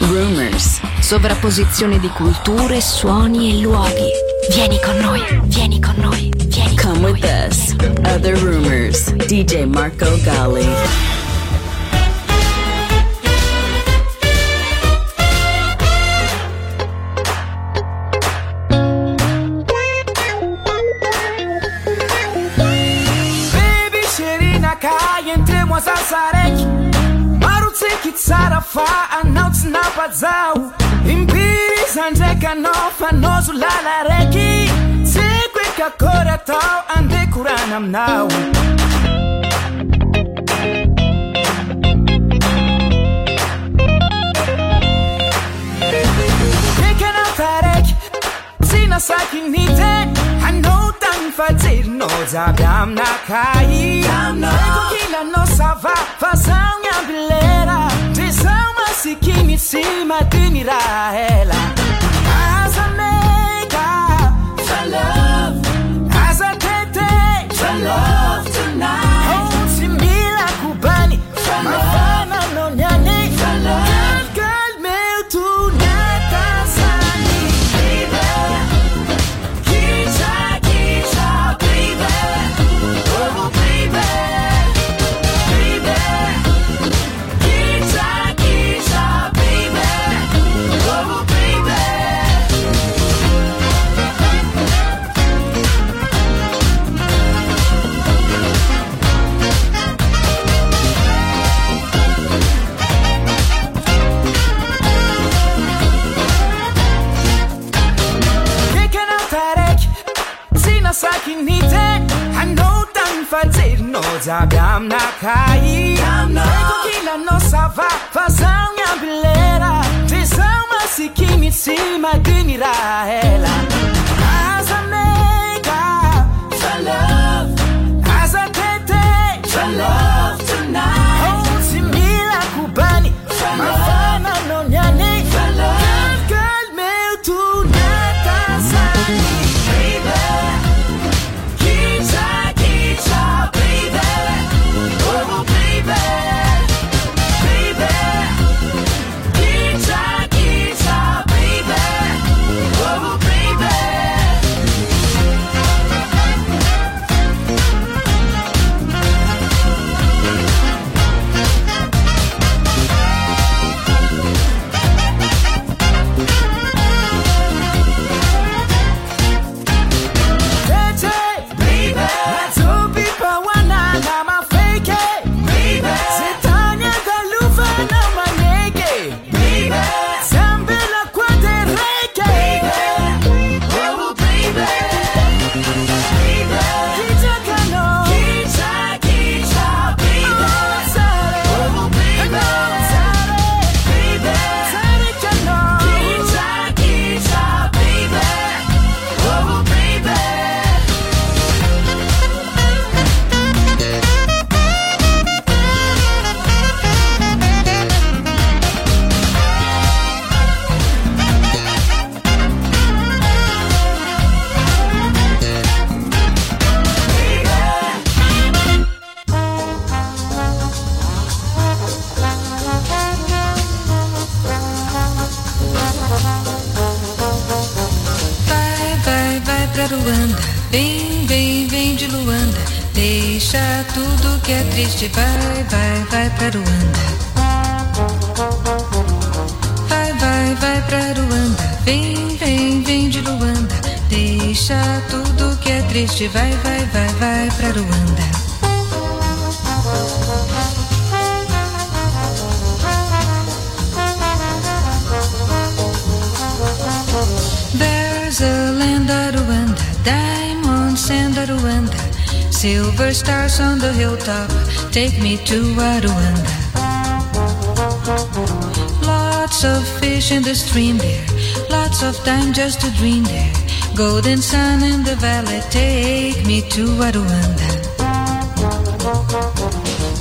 rumors. Sovrapposizione di culture, suoni e luoghi. Vieni con noi, vieni con noi, vieni con Come noi. with us. Other rumors. DJ Marco Gali. Baby tsara fa anao tsy napajaho impiry zandraika anao fanaozo lala raiky. Tsiko ikakora atao andekorana aminao. Ekanao taraiky anao tany fajerinao jiaby aminakay ekokilanao sava fazao tsy madiny raha ela aza meka aza tete stars on the hilltop. Take me to Rwanda. Lots of fish in the stream there. Lots of time just to dream there. Golden sun in the valley, take me to Rwanda.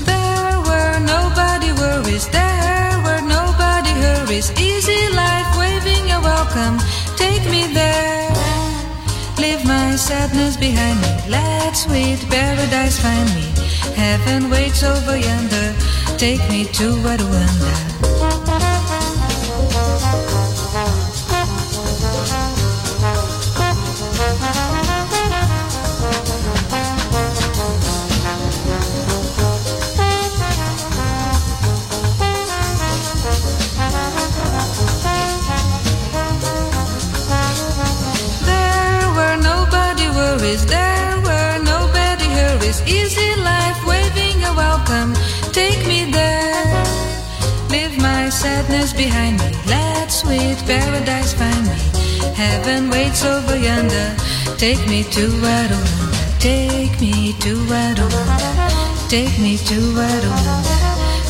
There were nobody worries, there were nobody hurries. Easy life, waving a welcome, sadness behind me, let sweet paradise find me. Heaven waits over yonder, take me to Rwanda. Behind me, let sweet paradise find me. Heaven waits over yonder, take me to Rwanda, take me to Rwanda, take me to Rwanda,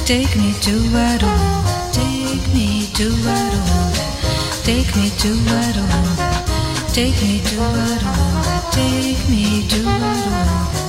take me to Rwanda, take me to Rwanda, take me to Rwanda. Take me to Rwanda, take me to Rwanda.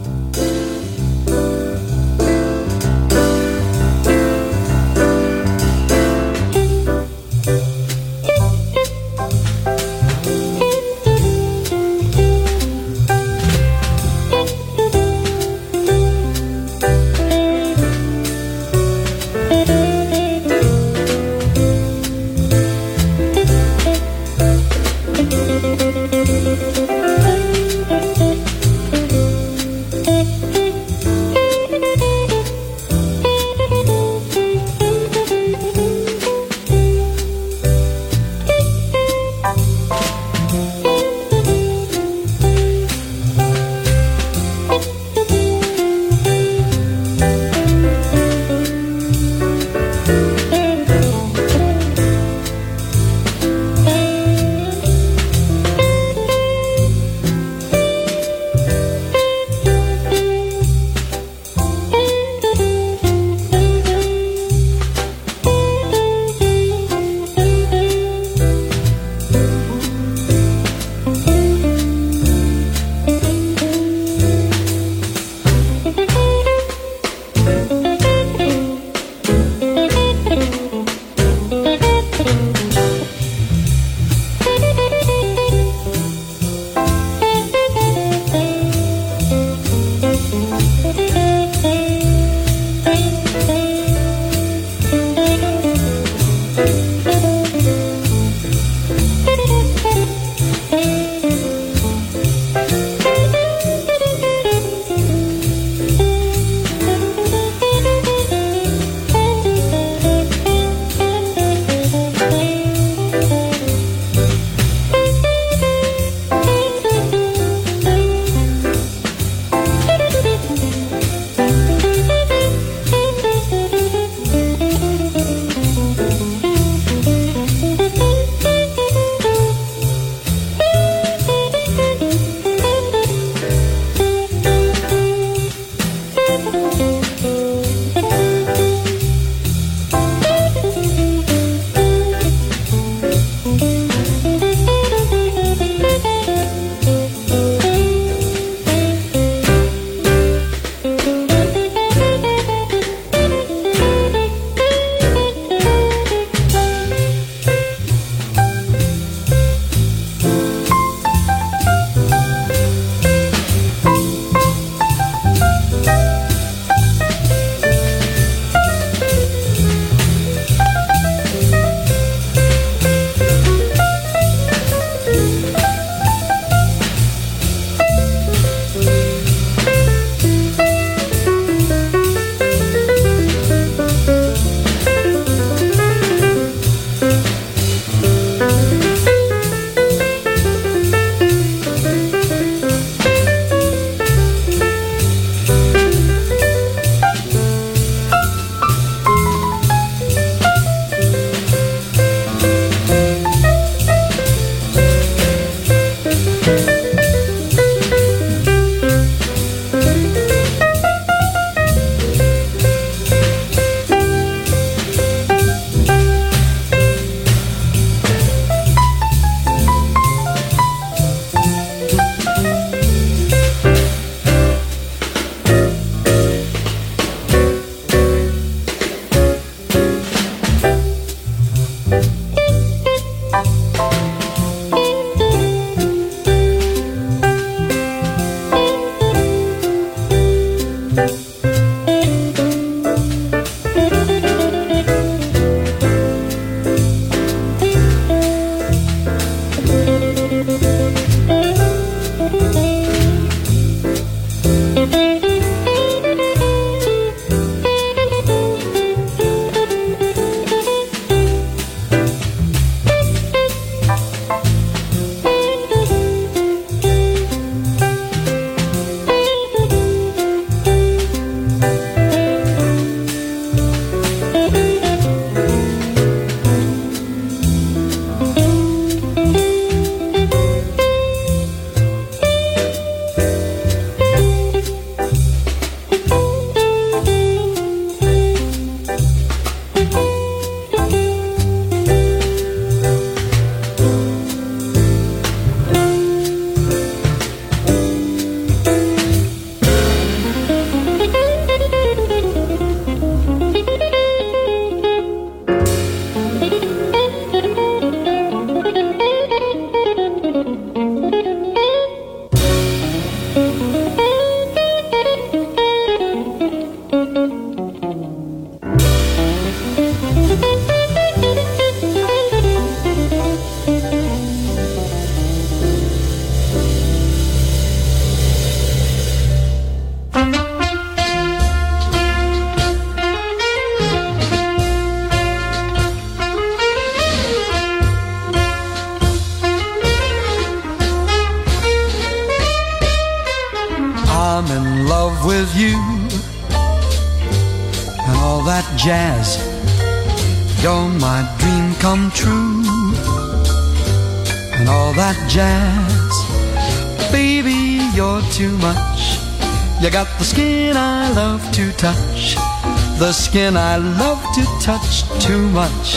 Skin I love to touch too much.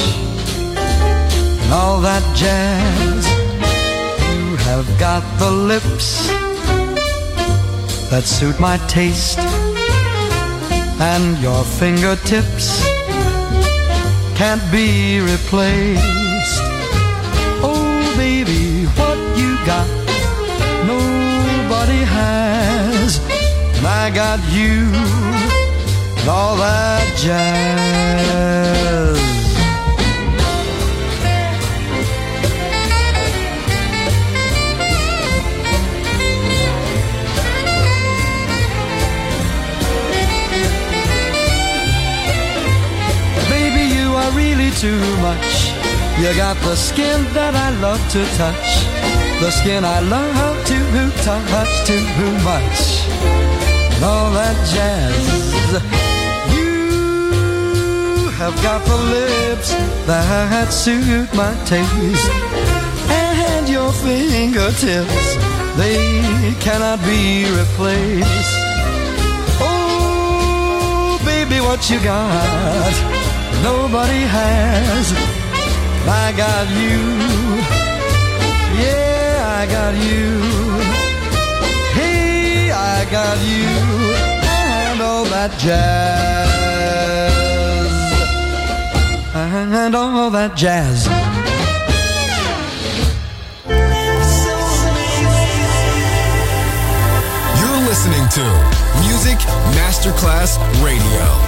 And all that jazz. You have got the lips that suit my taste, and your fingertips can't be replaced. Oh, baby, what you got, nobody has. And I got you, all that jazz. Baby, you are really too much. You got the skin that I love to touch. The skin I love to touch too much. All that jazz. Have got the lips that suit my taste. And your fingertips, they cannot be replaced. Oh, baby, what you got? Nobody has. I got you. Yeah, I got you. Hey, I got you. And all that jazz. And all that jazz. You're listening to Music Masterclass Radio.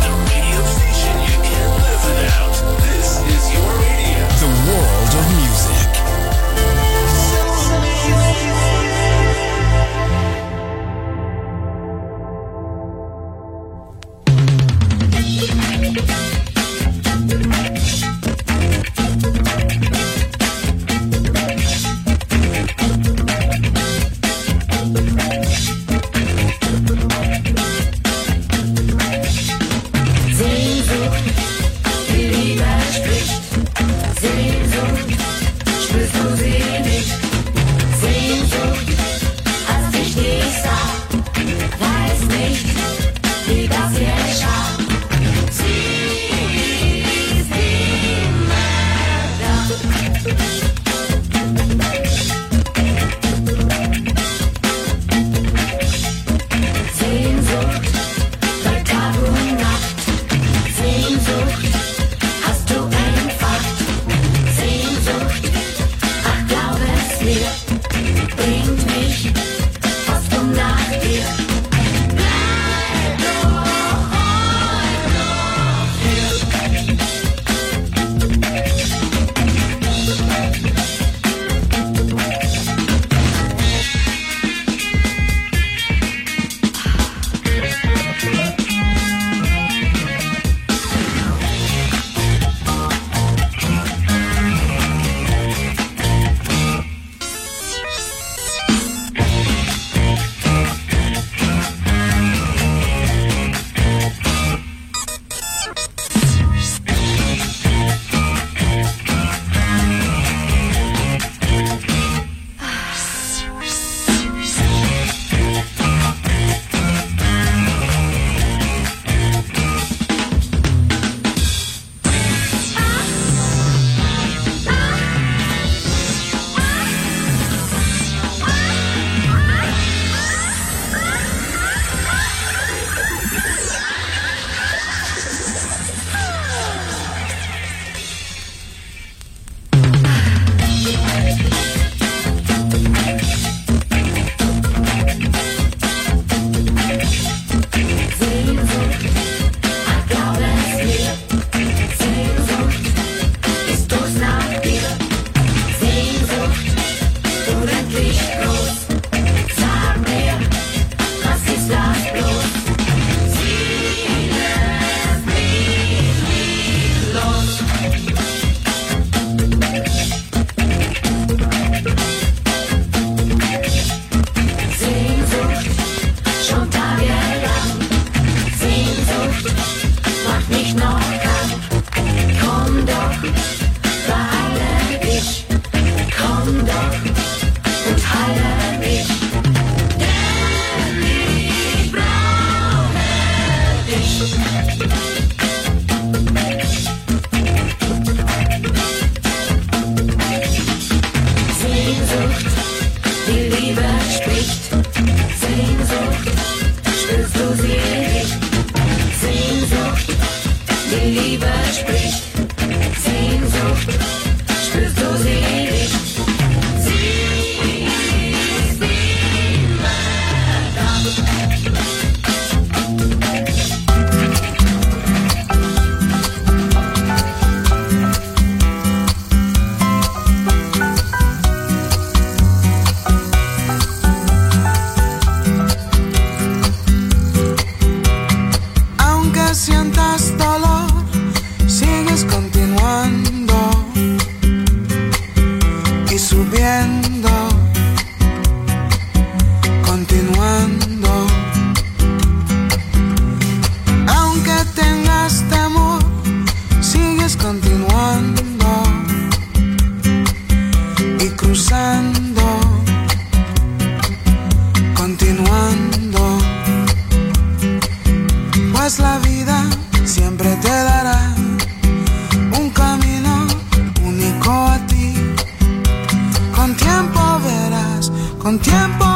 tiempo verás, con tiempo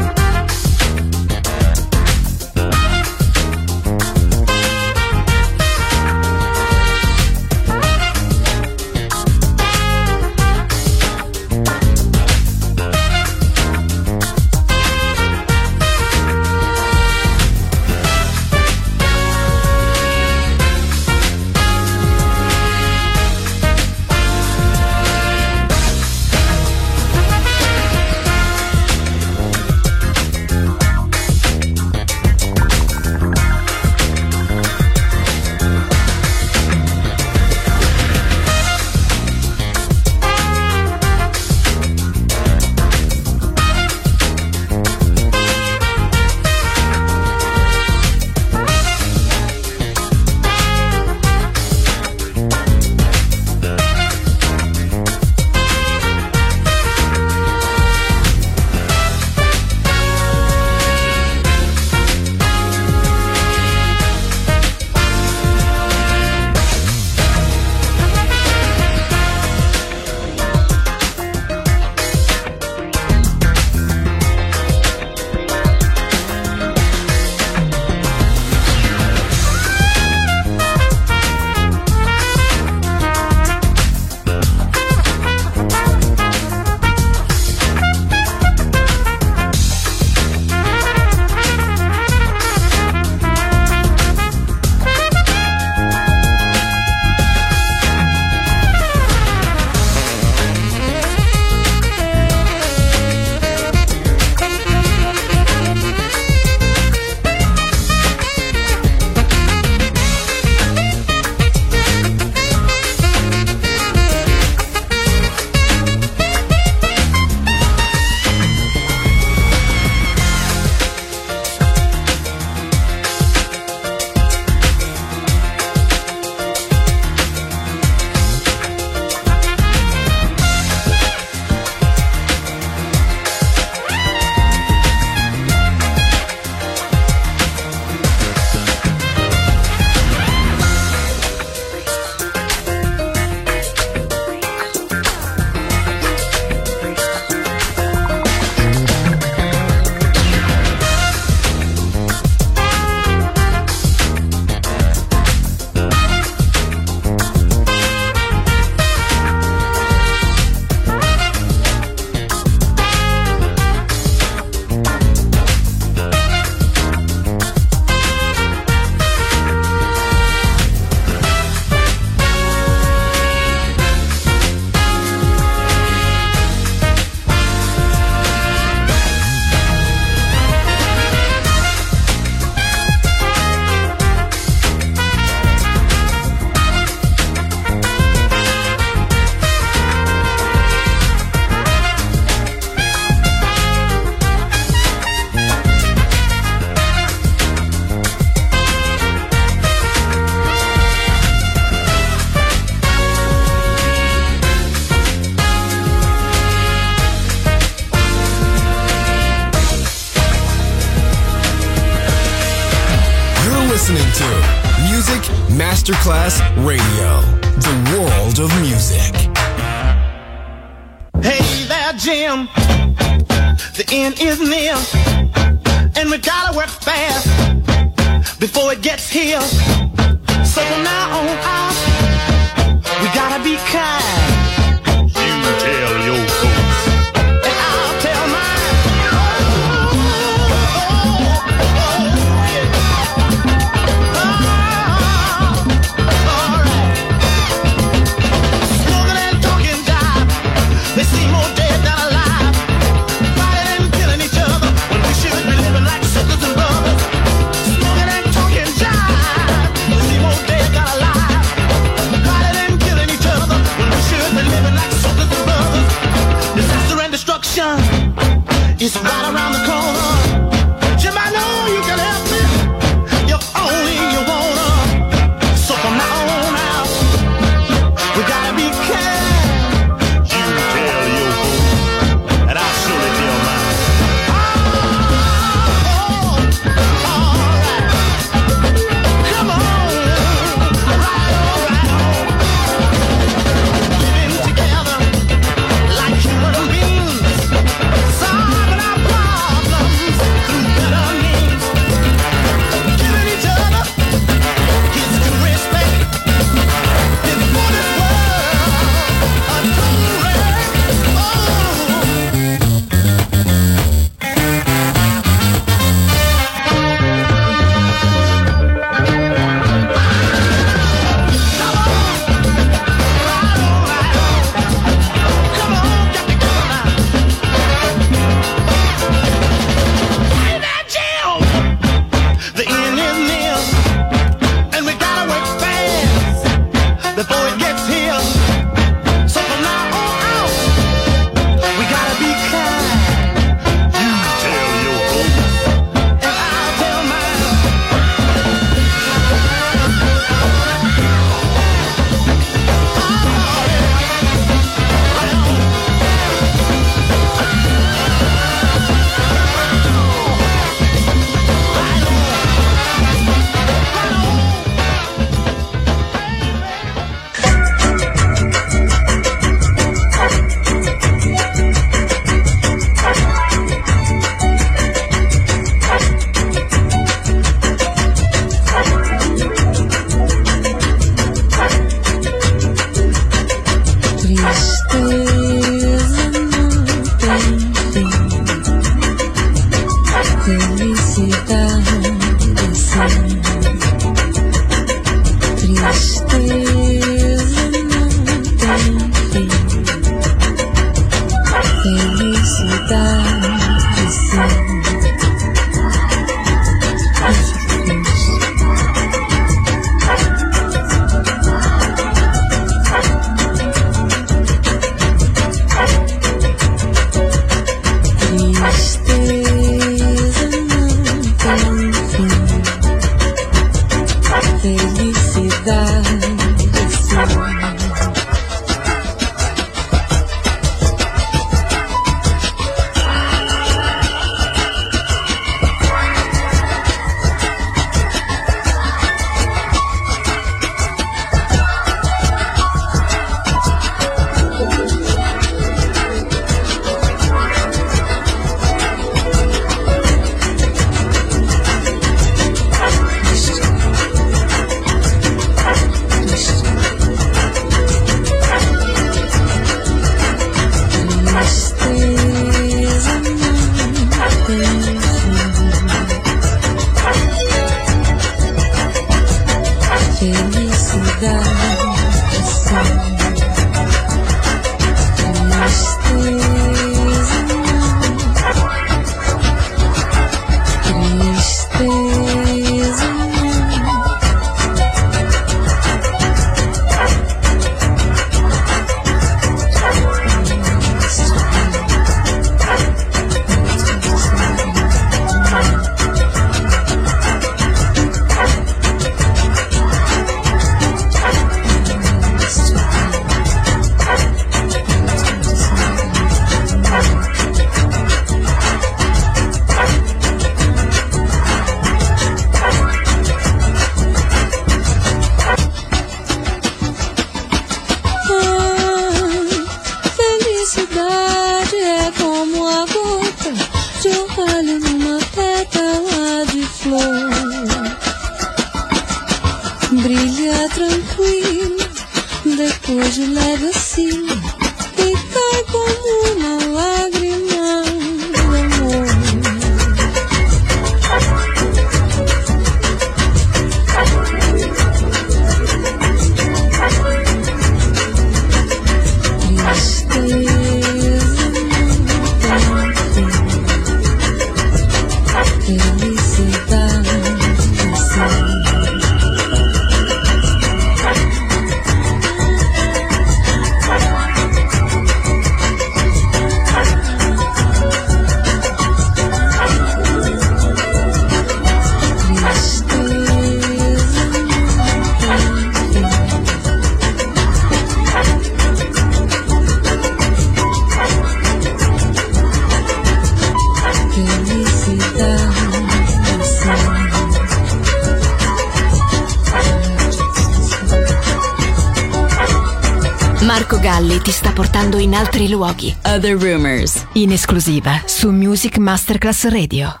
In altri luoghi. Other Rumors. In esclusiva su Music Masterclass Radio.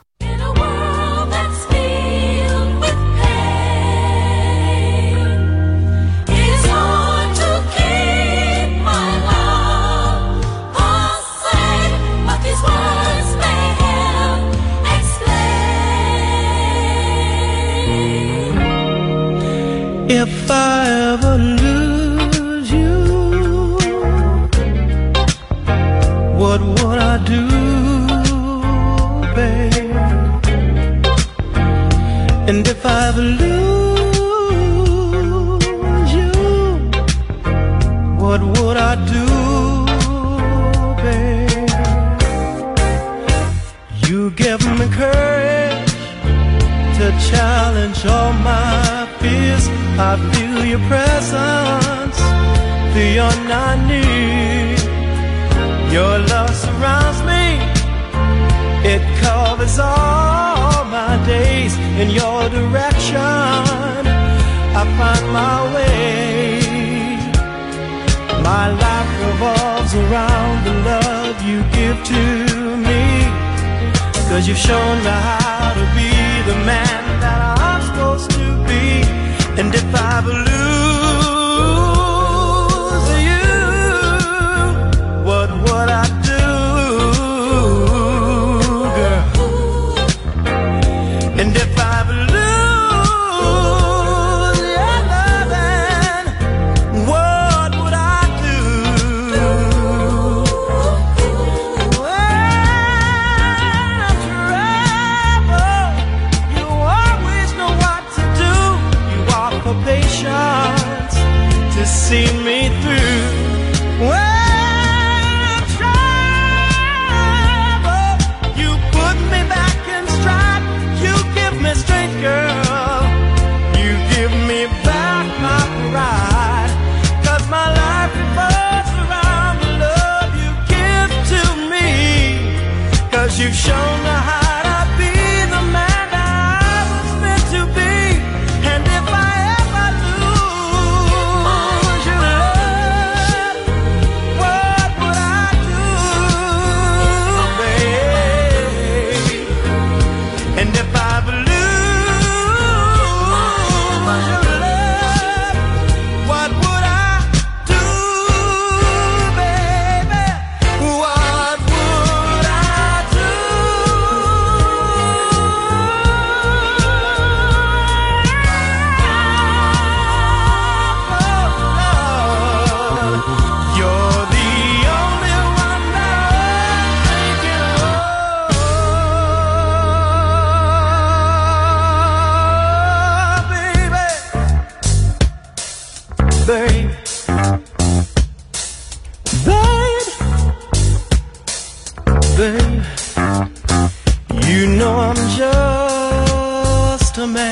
It's hard challenge all my fears. I feel your presence beyond I need. Your love surrounds me, it covers all my days. In your direction, I find my way. My life revolves around the love you give to me. Cause you've shown me how to And if I ever Babe. Babe. Babe. You know I'm just a man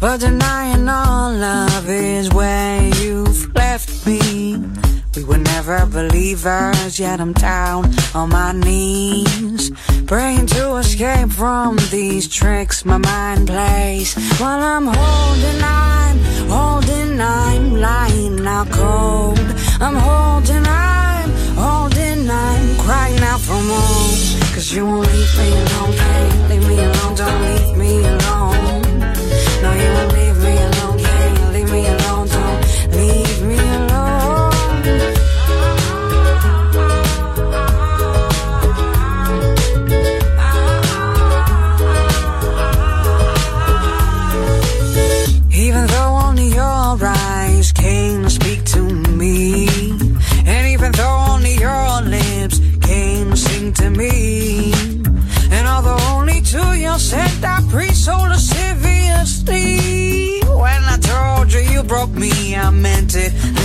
But denying all love is where you've left me. We were never believers, yet I'm down on my knees. Praying to escape from these tricks my mind plays. While I'm holding I'm holding I'm lying now cold. I'm holding I'm holding I'm crying out for more. Cause you won't leave me alone, can't leave me alone, don't leave me you. romantic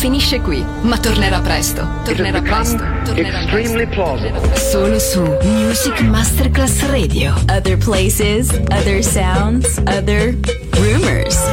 finisce qui, ma tornerà presto. Tornerà presto. Tornerà Extremely plausible. Solo su Music Masterclass Radio. Other places, other sounds, other rumors.